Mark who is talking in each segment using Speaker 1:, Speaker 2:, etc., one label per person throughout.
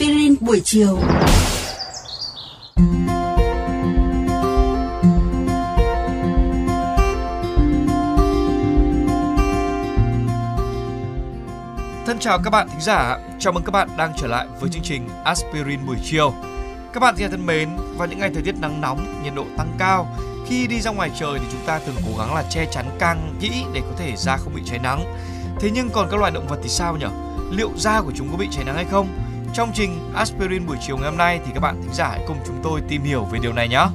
Speaker 1: aspirin buổi chiều.
Speaker 2: Thân chào các bạn thính giả, chào mừng các bạn đang trở lại với chương trình Aspirin buổi chiều. Các bạn thính giả thân mến, vào những ngày thời tiết nắng nóng, nhiệt độ tăng cao, khi đi ra ngoài trời thì chúng ta thường cố gắng là che chắn căng kỹ để có thể da không bị cháy nắng. Thế nhưng còn các loài động vật thì sao nhỉ? Liệu da của chúng có bị cháy nắng hay không? Trong trình Aspirin buổi chiều ngày hôm nay thì các bạn thính giả hãy cùng chúng tôi tìm hiểu về điều này nhé.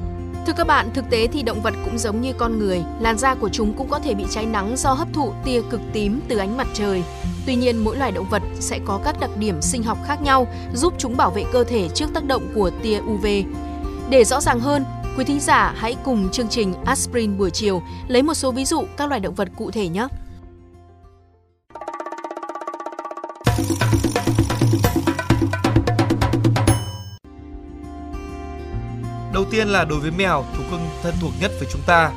Speaker 3: Thưa các bạn, thực tế thì động vật cũng giống như con người, làn da của chúng cũng có thể bị cháy nắng do hấp thụ tia cực tím từ ánh mặt trời. Tuy nhiên, mỗi loài động vật sẽ có các đặc điểm sinh học khác nhau giúp chúng bảo vệ cơ thể trước tác động của tia UV. Để rõ ràng hơn, quý thính giả hãy cùng chương trình Aspirin buổi chiều lấy một số ví dụ các loài động vật cụ thể nhé.
Speaker 2: Tiên là đối với mèo, thú cưng thân thuộc nhất với chúng ta.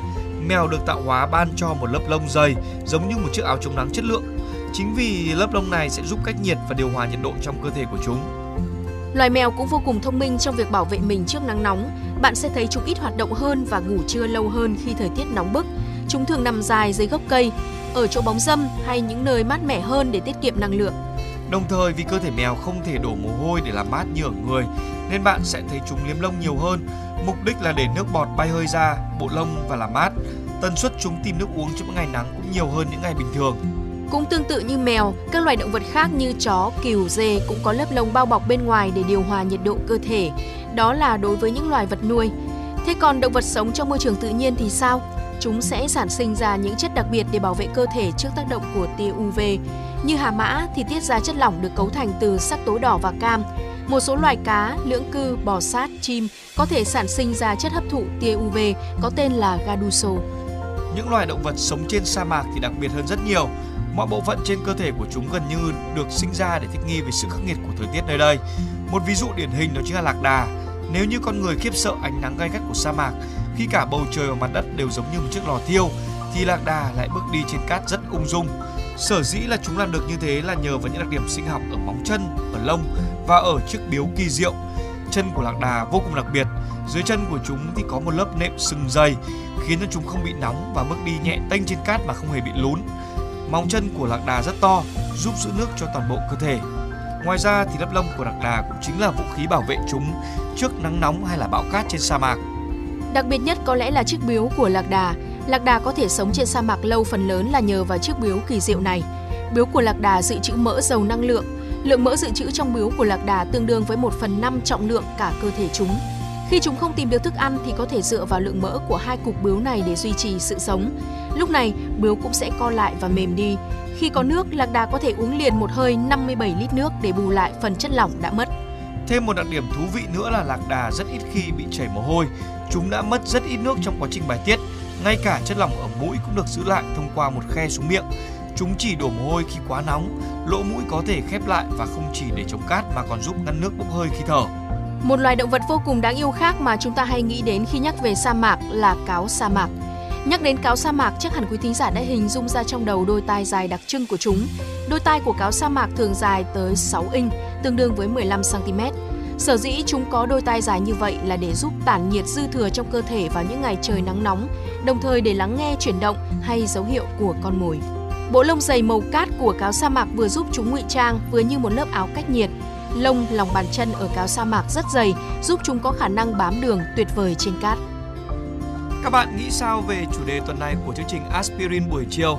Speaker 2: Mèo được tạo hóa ban cho một lớp lông dày, giống như một chiếc áo chống nắng chất lượng. Chính vì lớp lông này sẽ giúp cách nhiệt và điều hòa nhiệt độ trong cơ thể của chúng.
Speaker 3: Loài mèo cũng vô cùng thông minh trong việc bảo vệ mình trước nắng nóng. Bạn sẽ thấy chúng ít hoạt động hơn và ngủ trưa lâu hơn khi thời tiết nóng bức. Chúng thường nằm dài dưới gốc cây, ở chỗ bóng râm hay những nơi mát mẻ hơn để tiết kiệm năng lượng.
Speaker 2: Đồng thời vì cơ thể mèo không thể đổ mồ hôi để làm mát như ở người, nên bạn sẽ thấy chúng liếm lông nhiều hơn. Mục đích là để nước bọt bay hơi ra, bộ lông và làm mát. Tần suất chúng tìm nước uống trong những ngày nắng cũng nhiều hơn những ngày bình thường.
Speaker 3: Cũng tương tự như mèo, các loài động vật khác như chó, cừu, dê cũng có lớp lông bao bọc bên ngoài để điều hòa nhiệt độ cơ thể. Đó là đối với những loài vật nuôi. Thế còn động vật sống trong môi trường tự nhiên thì sao? Chúng sẽ sản sinh ra những chất đặc biệt để bảo vệ cơ thể trước tác động của tia UV. Như hà mã thì tiết ra chất lỏng được cấu thành từ sắc tố đỏ và cam. Một số loài cá, lưỡng cư, bò sát, chim có thể sản sinh ra chất hấp thụ tia UV có tên là gaduso.
Speaker 2: Những loài động vật sống trên sa mạc thì đặc biệt hơn rất nhiều. Mọi bộ phận trên cơ thể của chúng gần như được sinh ra để thích nghi với sự khắc nghiệt của thời tiết nơi đây. Một ví dụ điển hình đó chính là lạc đà. Nếu như con người khiếp sợ ánh nắng gay gắt của sa mạc, khi cả bầu trời và mặt đất đều giống như một chiếc lò thiêu, thì lạc đà lại bước đi trên cát rất ung dung. Sở dĩ là chúng làm được như thế là nhờ vào những đặc điểm sinh học ở móng chân, ở lông và ở chiếc biếu kỳ diệu. Chân của lạc đà vô cùng đặc biệt, dưới chân của chúng thì có một lớp nệm sừng dày khiến cho chúng không bị nóng và bước đi nhẹ tênh trên cát mà không hề bị lún. Móng chân của lạc đà rất to, giúp giữ nước cho toàn bộ cơ thể. Ngoài ra thì lớp lông của lạc đà cũng chính là vũ khí bảo vệ chúng trước nắng nóng hay là bão cát trên sa mạc.
Speaker 3: Đặc biệt nhất có lẽ là chiếc biếu của lạc đà. Lạc đà có thể sống trên sa mạc lâu phần lớn là nhờ vào chiếc biếu kỳ diệu này. Biếu của lạc đà dự trữ mỡ giàu năng lượng. Lượng mỡ dự trữ trong biếu của lạc đà tương đương với 1 phần 5 trọng lượng cả cơ thể chúng. Khi chúng không tìm được thức ăn thì có thể dựa vào lượng mỡ của hai cục biếu này để duy trì sự sống. Lúc này, biếu cũng sẽ co lại và mềm đi. Khi có nước, lạc đà có thể uống liền một hơi 57 lít nước để bù lại phần chất lỏng đã mất.
Speaker 2: Thêm một đặc điểm thú vị nữa là lạc đà rất ít khi bị chảy mồ hôi. Chúng đã mất rất ít nước trong quá trình bài tiết. Ngay cả chất lỏng ở mũi cũng được giữ lại thông qua một khe xuống miệng. Chúng chỉ đổ mồ hôi khi quá nóng, lỗ mũi có thể khép lại và không chỉ để chống cát mà còn giúp ngăn nước bốc hơi khi thở.
Speaker 3: Một loài động vật vô cùng đáng yêu khác mà chúng ta hay nghĩ đến khi nhắc về sa mạc là cáo sa mạc. Nhắc đến cáo sa mạc, chắc hẳn quý thính giả đã hình dung ra trong đầu đôi tai dài đặc trưng của chúng. Đôi tai của cáo sa mạc thường dài tới 6 inch, tương đương với 15 cm. Sở dĩ chúng có đôi tai dài như vậy là để giúp tản nhiệt dư thừa trong cơ thể vào những ngày trời nắng nóng, đồng thời để lắng nghe chuyển động hay dấu hiệu của con mồi. Bộ lông dày màu cát của cáo sa mạc vừa giúp chúng ngụy trang vừa như một lớp áo cách nhiệt. Lông lòng bàn chân ở cáo sa mạc rất dày, giúp chúng có khả năng bám đường tuyệt vời trên cát.
Speaker 2: Các bạn nghĩ sao về chủ đề tuần này của chương trình Aspirin buổi chiều?